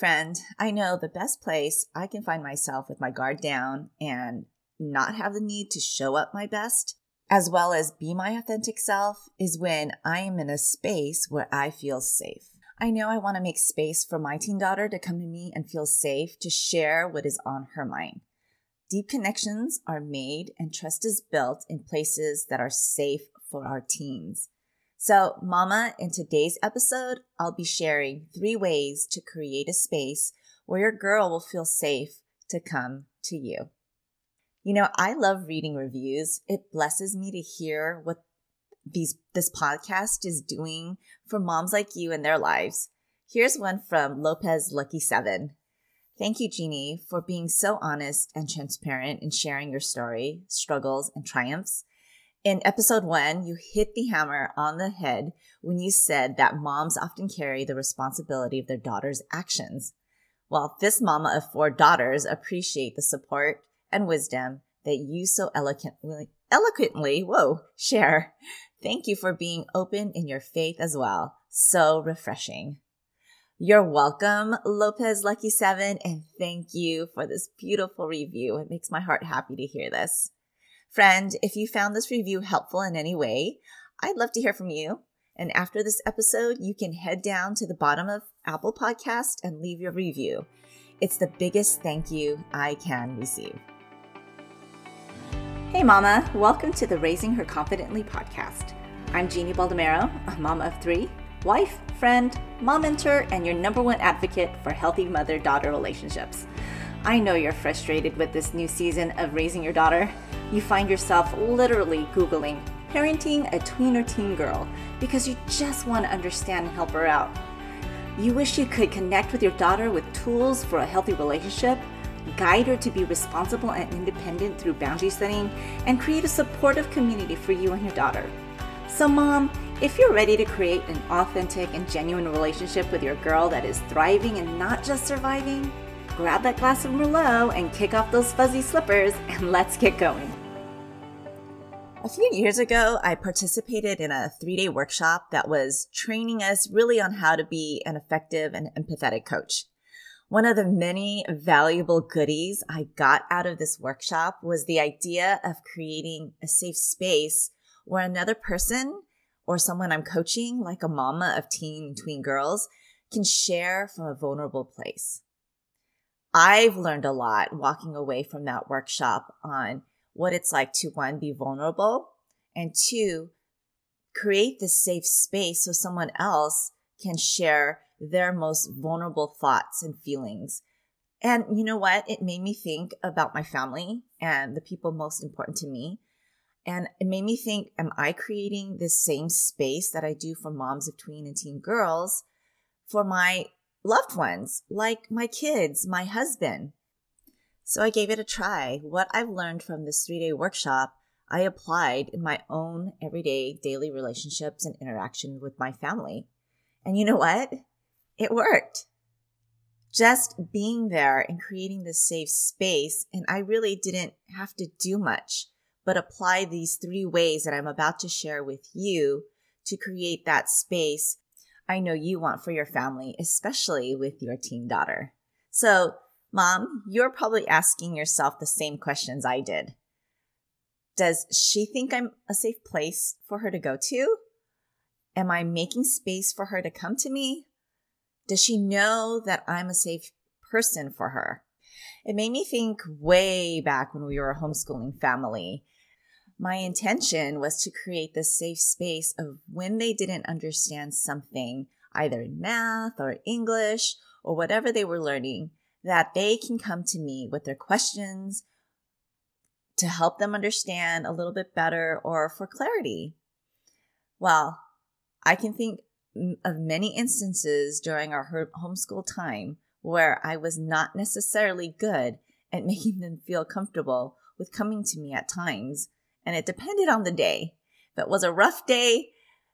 friend, I know the best place I can find myself with my guard down and not have the need to show up my best, as well as be my authentic self, is when I am in a space where I feel safe. I know I want to make space for my teen daughter to come to me and feel safe to share what is on her mind. Deep connections are made and trust is built in places that are safe for our teens. So, Mama, in today's episode, I'll be sharing three ways to create a space where your girl will feel safe to come to you. You know, I love reading reviews. It blesses me to hear what these this podcast is doing for moms like you in their lives. Here's one from Lopez Lucky 7. Thank you, Jeannie, for being so honest and transparent in sharing your story, struggles, and triumphs. In episode one, you hit the hammer on the head when you said that moms often carry the responsibility of their daughter's actions. While this mama of four daughters appreciate the support and wisdom that you so eloquently, eloquently, whoa, share. Thank you for being open in your faith as well. So refreshing. You're welcome, Lopez Lucky Seven, and thank you for this beautiful review. It makes my heart happy to hear this. Friend, if you found this review helpful in any way, I'd love to hear from you. And after this episode, you can head down to the bottom of Apple Podcast and leave your review. It's the biggest thank you I can receive. Hey, Mama. Welcome to the Raising Her Confidently podcast. I'm Jeannie Baldomero, a mom of three, wife, friend, mom mentor, and your number one advocate for healthy mother daughter relationships. I know you're frustrated with this new season of raising your daughter. You find yourself literally Googling parenting a tween or teen girl because you just want to understand and help her out. You wish you could connect with your daughter with tools for a healthy relationship, guide her to be responsible and independent through boundary setting, and create a supportive community for you and your daughter. So, mom, if you're ready to create an authentic and genuine relationship with your girl that is thriving and not just surviving, grab that glass of Merlot and kick off those fuzzy slippers and let's get going. A few years ago, I participated in a three day workshop that was training us really on how to be an effective and empathetic coach. One of the many valuable goodies I got out of this workshop was the idea of creating a safe space where another person or someone I'm coaching, like a mama of teen and tween girls, can share from a vulnerable place. I've learned a lot walking away from that workshop on what it's like to one, be vulnerable, and two, create this safe space so someone else can share their most vulnerable thoughts and feelings. And you know what? It made me think about my family and the people most important to me. And it made me think, am I creating this same space that I do for moms of tween and teen girls for my loved ones, like my kids, my husband. So I gave it a try. What I've learned from this three day workshop, I applied in my own everyday daily relationships and interaction with my family. And you know what? It worked. Just being there and creating this safe space, and I really didn't have to do much but apply these three ways that I'm about to share with you to create that space I know you want for your family, especially with your teen daughter. So, mom, you're probably asking yourself the same questions I did. Does she think I'm a safe place for her to go to? Am I making space for her to come to me? Does she know that I'm a safe person for her? It made me think way back when we were a homeschooling family my intention was to create this safe space of when they didn't understand something, either in math or English or whatever they were learning, that they can come to me with their questions to help them understand a little bit better or for clarity. Well, I can think of many instances during our homeschool time where I was not necessarily good at making them feel comfortable with coming to me at times and it depended on the day. If it was a rough day,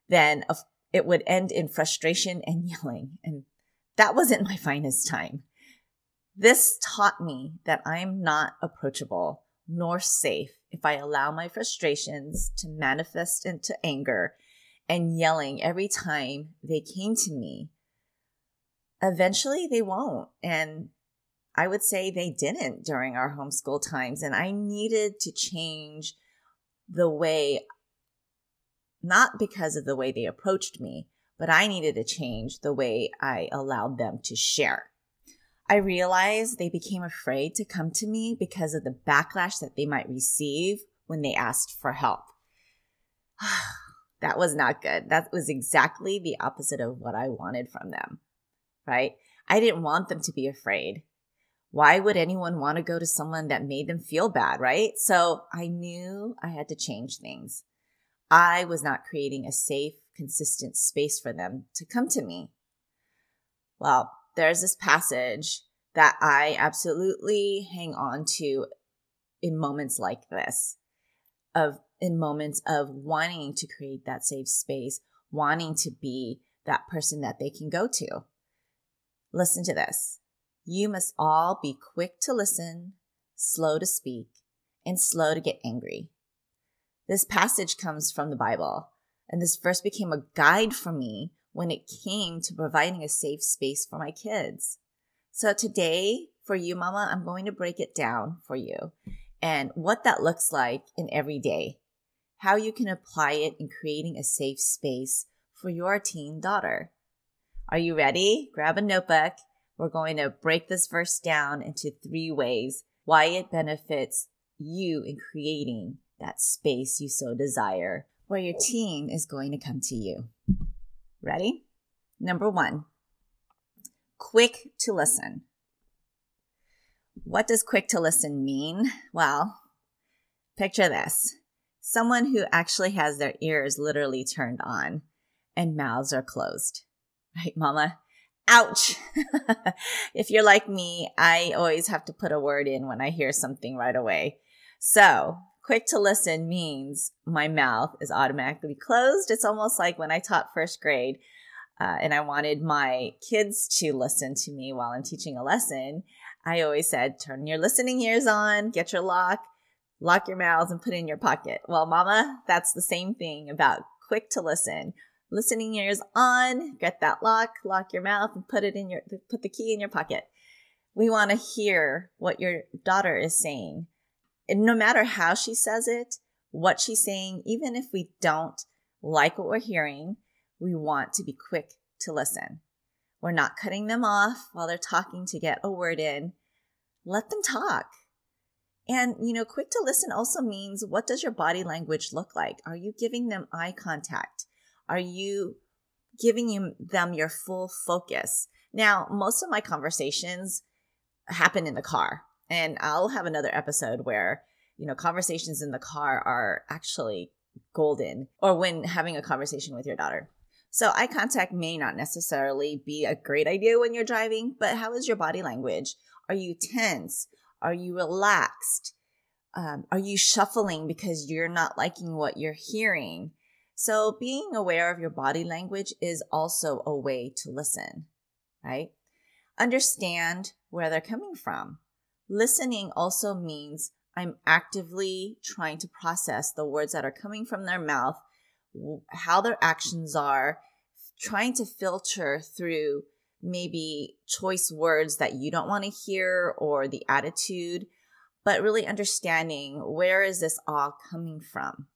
then it would end in frustration and yelling. And that wasn't my finest time. This taught me that I'm not approachable nor safe if I allow my frustrations to manifest into anger and yelling every time they came to me. eventually they won't. And I would say they didn't during our homeschool times. And I needed to change the way, not because of the way they approached me, but I needed to change the way I allowed them to share. I realized they became afraid to come to me because of the backlash that they might receive when they asked for help. that was not good. That was exactly the opposite of what I wanted from them, right? I didn't want them to be afraid. Why would anyone want to go to someone that made them feel bad, right? So I knew I had to change things. I was not creating a safe, consistent space for them to come to me. Well, there's this passage that I absolutely hang on to in moments like this of in moments of wanting to create that safe space, wanting to be that person that they can go to. Listen to this. You must all be quick to listen, slow to speak, and slow to get angry. This passage comes from the Bible, and this verse became a guide for me when it came to providing a safe space for my kids. So today, for you, Mama, I'm going to break it down for you and what that looks like in every day, how you can apply it in creating a safe space for your teen daughter. Are you ready? Grab a notebook. We're going to break this verse down into three ways why it benefits you in creating that space you so desire where your team is going to come to you. Ready? Number one, quick to listen. What does quick to listen mean? Well, picture this someone who actually has their ears literally turned on and mouths are closed. Right, mama? Ouch. if you're like me, I always have to put a word in when I hear something right away. So, quick to listen means my mouth is automatically closed. It's almost like when I taught first grade uh, and I wanted my kids to listen to me while I'm teaching a lesson. I always said, turn your listening ears on, get your lock, lock your mouths, and put it in your pocket. Well, mama, that's the same thing about quick to listen listening ears on, get that lock, lock your mouth, and put it in your put the key in your pocket. We want to hear what your daughter is saying. And no matter how she says it, what she's saying, even if we don't like what we're hearing, we want to be quick to listen. We're not cutting them off while they're talking to get a word in. Let them talk. And, you know, quick to listen also means what does your body language look like? Are you giving them eye contact? Are you giving them your full focus? Now, most of my conversations happen in the car, and I'll have another episode where, you know, conversations in the car are actually golden or when having a conversation with your daughter. So, eye contact may not necessarily be a great idea when you're driving, but how is your body language? Are you tense? Are you relaxed? Um, are you shuffling because you're not liking what you're hearing? So being aware of your body language is also a way to listen, right? Understand where they're coming from. Listening also means I'm actively trying to process the words that are coming from their mouth, how their actions are, trying to filter through maybe choice words that you don't want to hear or the attitude, but really understanding where is this all coming from?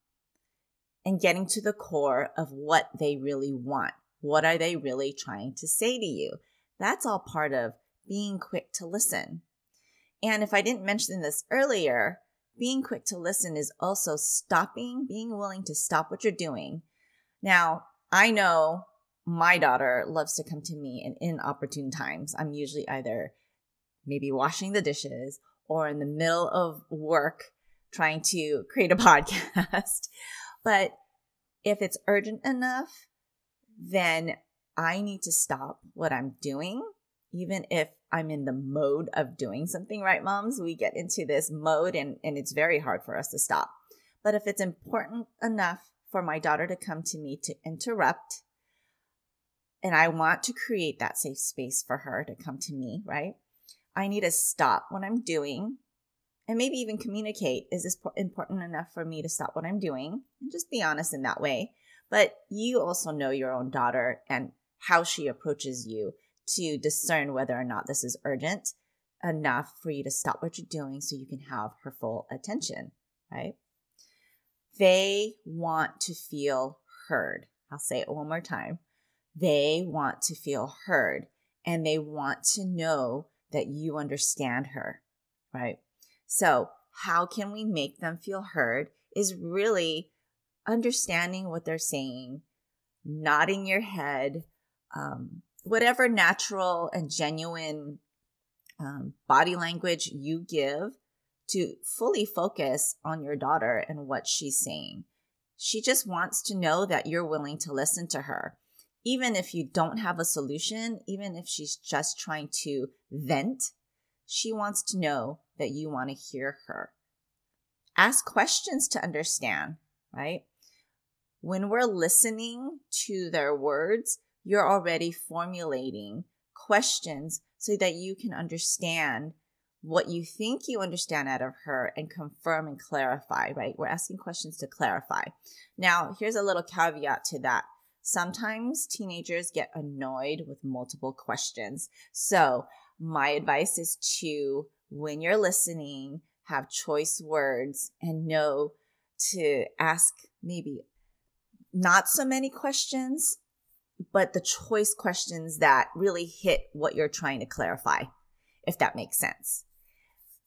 And getting to the core of what they really want. What are they really trying to say to you? That's all part of being quick to listen. And if I didn't mention this earlier, being quick to listen is also stopping, being willing to stop what you're doing. Now, I know my daughter loves to come to me in inopportune times. I'm usually either maybe washing the dishes or in the middle of work trying to create a podcast. But if it's urgent enough, then I need to stop what I'm doing, even if I'm in the mode of doing something, right, moms? We get into this mode and, and it's very hard for us to stop. But if it's important enough for my daughter to come to me to interrupt, and I want to create that safe space for her to come to me, right? I need to stop what I'm doing and maybe even communicate is this important enough for me to stop what I'm doing and just be honest in that way. But you also know your own daughter and how she approaches you to discern whether or not this is urgent enough for you to stop what you're doing so you can have her full attention, right? They want to feel heard. I'll say it one more time. They want to feel heard and they want to know that you understand her, right? So, how can we make them feel heard is really understanding what they're saying, nodding your head, um, whatever natural and genuine um, body language you give to fully focus on your daughter and what she's saying. She just wants to know that you're willing to listen to her. Even if you don't have a solution, even if she's just trying to vent, she wants to know that you want to hear her. Ask questions to understand, right? When we're listening to their words, you're already formulating questions so that you can understand what you think you understand out of her and confirm and clarify, right? We're asking questions to clarify. Now, here's a little caveat to that. Sometimes teenagers get annoyed with multiple questions. So, my advice is to, when you're listening, have choice words and know to ask maybe not so many questions, but the choice questions that really hit what you're trying to clarify, if that makes sense.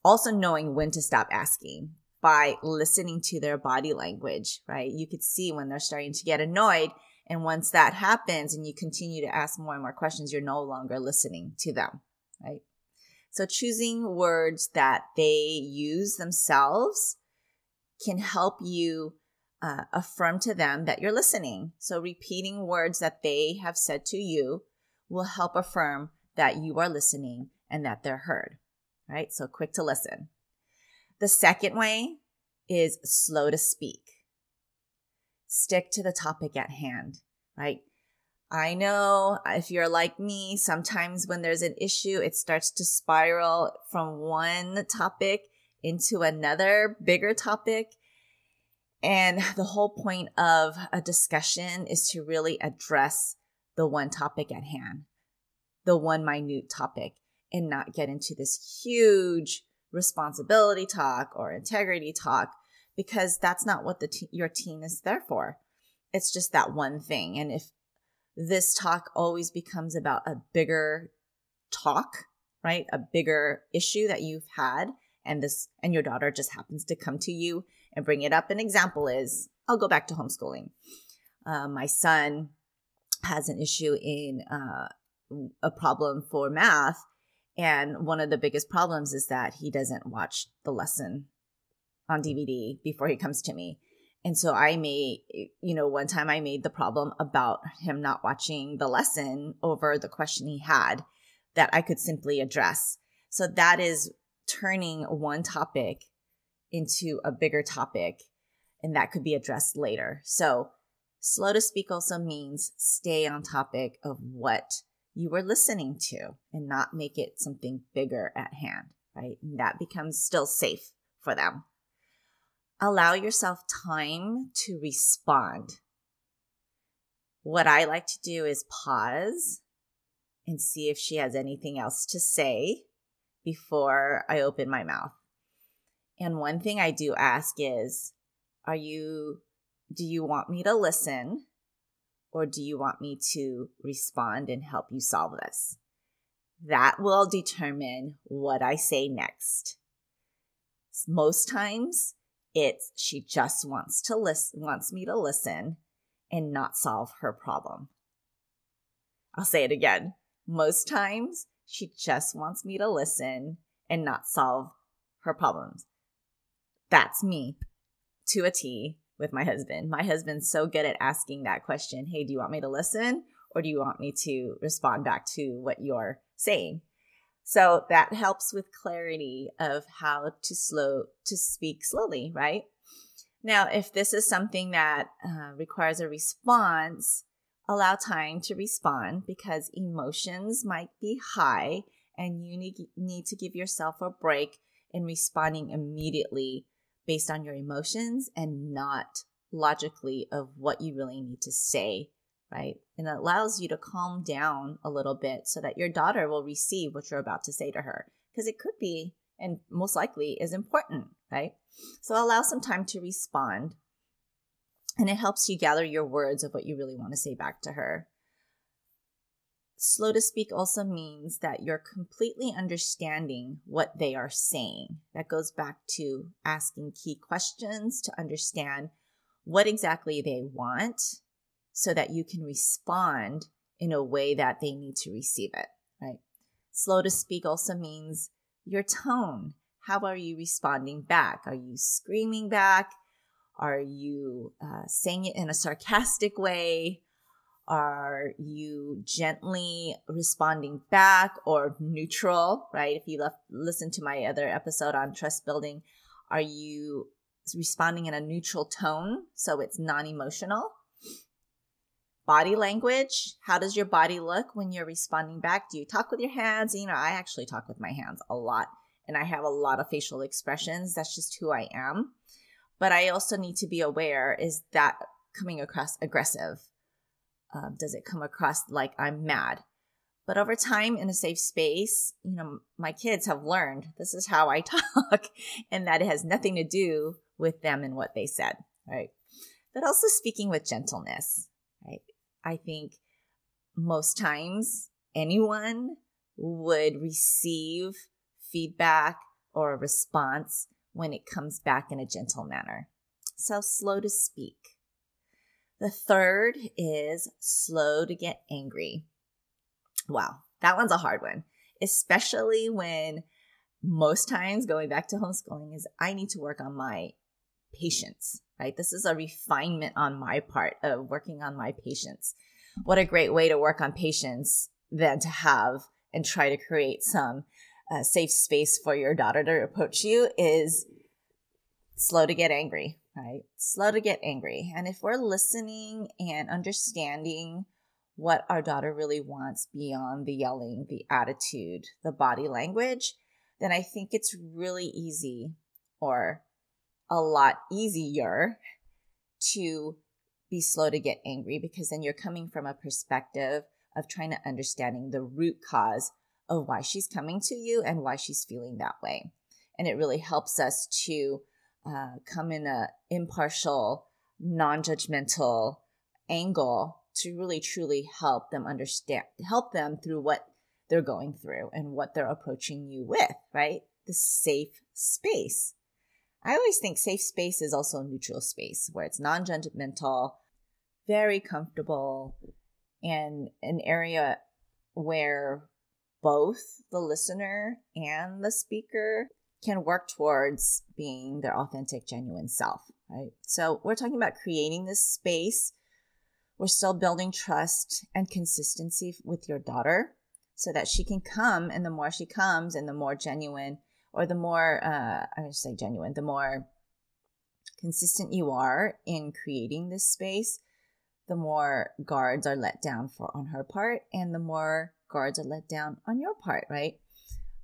Also, knowing when to stop asking by listening to their body language, right? You could see when they're starting to get annoyed. And once that happens and you continue to ask more and more questions, you're no longer listening to them, right? So, choosing words that they use themselves can help you uh, affirm to them that you're listening. So, repeating words that they have said to you will help affirm that you are listening and that they're heard. Right? So, quick to listen. The second way is slow to speak. Stick to the topic at hand, right? I know if you're like me, sometimes when there's an issue, it starts to spiral from one topic into another bigger topic. And the whole point of a discussion is to really address the one topic at hand, the one minute topic, and not get into this huge responsibility talk or integrity talk because that's not what the te- your teen is there for. It's just that one thing. And if this talk always becomes about a bigger talk, right? A bigger issue that you've had and this and your daughter just happens to come to you and bring it up. An example is I'll go back to homeschooling. Uh, my son has an issue in uh, a problem for math. And one of the biggest problems is that he doesn't watch the lesson on DVD before he comes to me. And so I made, you know, one time I made the problem about him not watching the lesson over the question he had that I could simply address. So that is turning one topic into a bigger topic and that could be addressed later. So, slow to speak also means stay on topic of what you were listening to and not make it something bigger at hand, right? And that becomes still safe for them. Allow yourself time to respond. What I like to do is pause and see if she has anything else to say before I open my mouth. And one thing I do ask is, are you, do you want me to listen or do you want me to respond and help you solve this? That will determine what I say next. Most times it's she just wants to listen, wants me to listen and not solve her problem. I'll say it again. Most times she just wants me to listen and not solve her problems. That's me to a T with my husband. My husband's so good at asking that question Hey, do you want me to listen or do you want me to respond back to what you're saying? So that helps with clarity of how to slow to speak slowly, right? Now, if this is something that uh, requires a response, allow time to respond because emotions might be high and you need, need to give yourself a break in responding immediately based on your emotions and not logically of what you really need to say right? And it allows you to calm down a little bit so that your daughter will receive what you're about to say to her. Because it could be, and most likely is important, right? So allow some time to respond. And it helps you gather your words of what you really want to say back to her. Slow to speak also means that you're completely understanding what they are saying. That goes back to asking key questions to understand what exactly they want so that you can respond in a way that they need to receive it, right? Slow to speak also means your tone. How are you responding back? Are you screaming back? Are you uh, saying it in a sarcastic way? Are you gently responding back or neutral, right? If you left, listen to my other episode on trust building, are you responding in a neutral tone so it's non emotional? Body language. How does your body look when you're responding back? Do you talk with your hands? You know, I actually talk with my hands a lot and I have a lot of facial expressions. That's just who I am. But I also need to be aware is that coming across aggressive? Um, does it come across like I'm mad? But over time in a safe space, you know, my kids have learned this is how I talk and that it has nothing to do with them and what they said, right? But also speaking with gentleness, right? I think most times anyone would receive feedback or a response when it comes back in a gentle manner. So slow to speak. The third is slow to get angry. Wow, that one's a hard one, especially when most times going back to homeschooling is I need to work on my patience, right? This is a refinement on my part of working on my patience. What a great way to work on patience than to have and try to create some uh, safe space for your daughter to approach you is slow to get angry, right? Slow to get angry. And if we're listening and understanding what our daughter really wants beyond the yelling, the attitude, the body language, then I think it's really easy or a lot easier to be slow to get angry because then you're coming from a perspective of trying to understanding the root cause of why she's coming to you and why she's feeling that way. And it really helps us to uh, come in a impartial, non-judgmental angle to really truly help them understand, help them through what they're going through and what they're approaching you with, right? The safe space. I always think safe space is also a neutral space where it's non judgmental, very comfortable, and an area where both the listener and the speaker can work towards being their authentic, genuine self, right? So we're talking about creating this space. We're still building trust and consistency with your daughter so that she can come. And the more she comes and the more genuine or the more uh, I would say genuine, the more consistent you are in creating this space, the more guards are let down for on her part, and the more guards are let down on your part, right?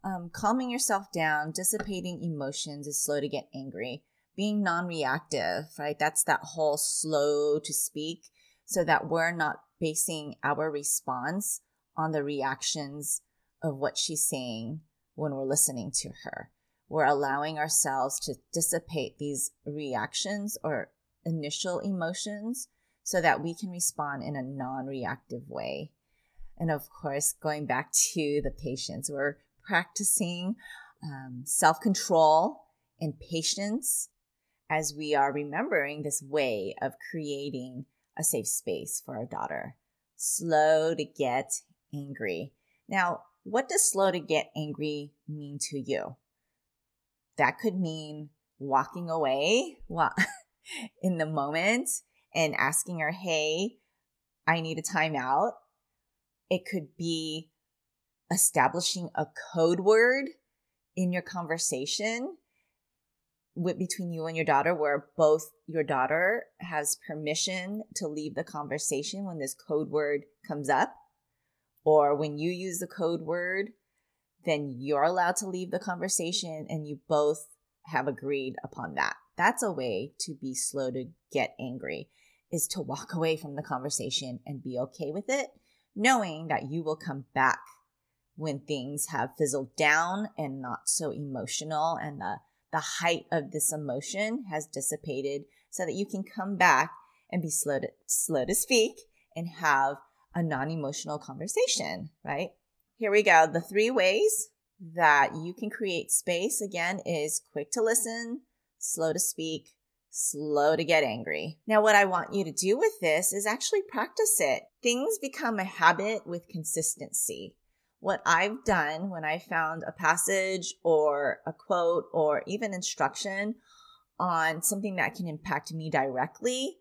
Um, calming yourself down, dissipating emotions is slow to get angry. Being non reactive, right? That's that whole slow to speak so that we're not basing our response on the reactions of what she's saying when we're listening to her. We're allowing ourselves to dissipate these reactions or initial emotions so that we can respond in a non reactive way. And of course, going back to the patience, we're practicing um, self control and patience as we are remembering this way of creating a safe space for our daughter. Slow to get angry. Now, what does slow to get angry mean to you? That could mean walking away in the moment and asking her, Hey, I need a timeout. It could be establishing a code word in your conversation with, between you and your daughter where both your daughter has permission to leave the conversation when this code word comes up or when you use the code word, then you're allowed to leave the conversation and you both have agreed upon that. That's a way to be slow to get angry. is to walk away from the conversation and be okay with it, knowing that you will come back when things have fizzled down and not so emotional and the, the height of this emotion has dissipated so that you can come back and be slow to, slow to speak and have a non-emotional conversation, right? Here we go. The three ways that you can create space again is quick to listen, slow to speak, slow to get angry. Now, what I want you to do with this is actually practice it. Things become a habit with consistency. What I've done when I found a passage or a quote or even instruction on something that can impact me directly,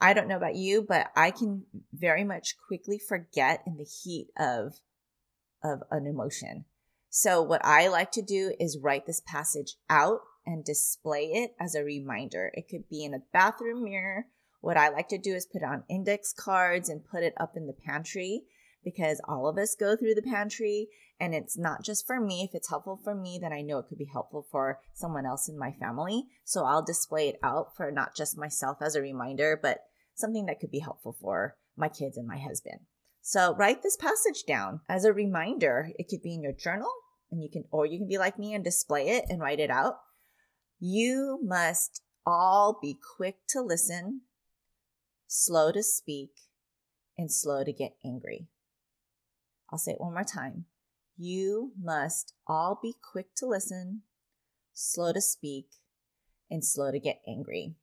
I don't know about you, but I can very much quickly forget in the heat of of an emotion. So what I like to do is write this passage out and display it as a reminder. It could be in a bathroom mirror. What I like to do is put on index cards and put it up in the pantry because all of us go through the pantry and it's not just for me. If it's helpful for me, then I know it could be helpful for someone else in my family. So I'll display it out for not just myself as a reminder, but something that could be helpful for my kids and my husband. So write this passage down as a reminder. It could be in your journal and you can, or you can be like me and display it and write it out. You must all be quick to listen, slow to speak, and slow to get angry. I'll say it one more time. You must all be quick to listen, slow to speak, and slow to get angry.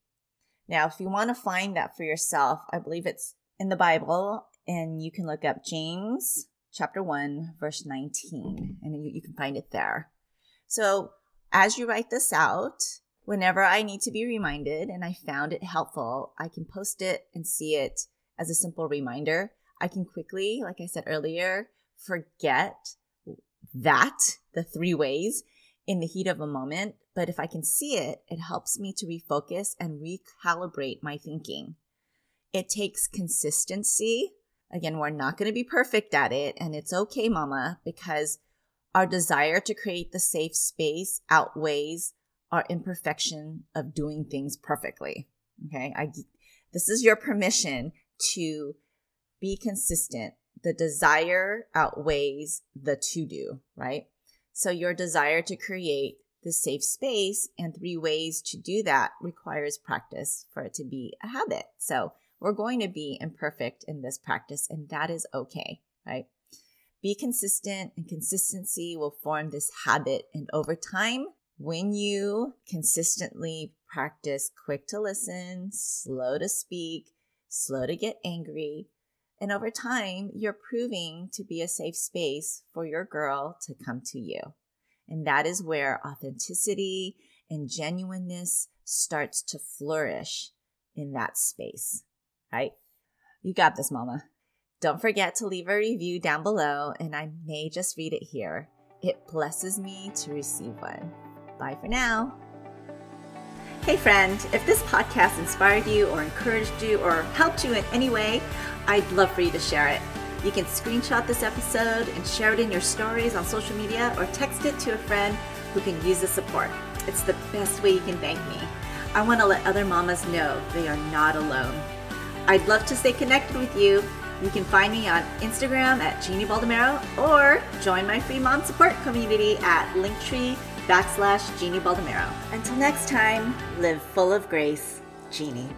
Now, if you want to find that for yourself, I believe it's in the Bible, and you can look up James chapter 1, verse 19, and you, you can find it there. So, as you write this out, whenever I need to be reminded and I found it helpful, I can post it and see it as a simple reminder. I can quickly, like I said earlier, forget that, the three ways in the heat of a moment. But if I can see it, it helps me to refocus and recalibrate my thinking. It takes consistency. Again, we're not going to be perfect at it, and it's okay, mama, because our desire to create the safe space outweighs our imperfection of doing things perfectly. Okay. I, this is your permission to be consistent. The desire outweighs the to do, right? So your desire to create the safe space and three ways to do that requires practice for it to be a habit. So we're going to be imperfect in this practice and that is okay, right? Be consistent and consistency will form this habit. And over time, when you consistently practice quick to listen, slow to speak, slow to get angry, and over time, you're proving to be a safe space for your girl to come to you. And that is where authenticity and genuineness starts to flourish in that space, right? You got this, mama. Don't forget to leave a review down below, and I may just read it here. It blesses me to receive one. Bye for now. Hey, friend, if this podcast inspired you or encouraged you or helped you in any way, I'd love for you to share it. You can screenshot this episode and share it in your stories on social media or text it to a friend who can use the support. It's the best way you can thank me. I want to let other mamas know they are not alone. I'd love to stay connected with you. You can find me on Instagram at Jeannie Baldomero or join my free mom support community at Linktree backslash Jeannie Baldomero. Until next time, live full of grace, Jeannie.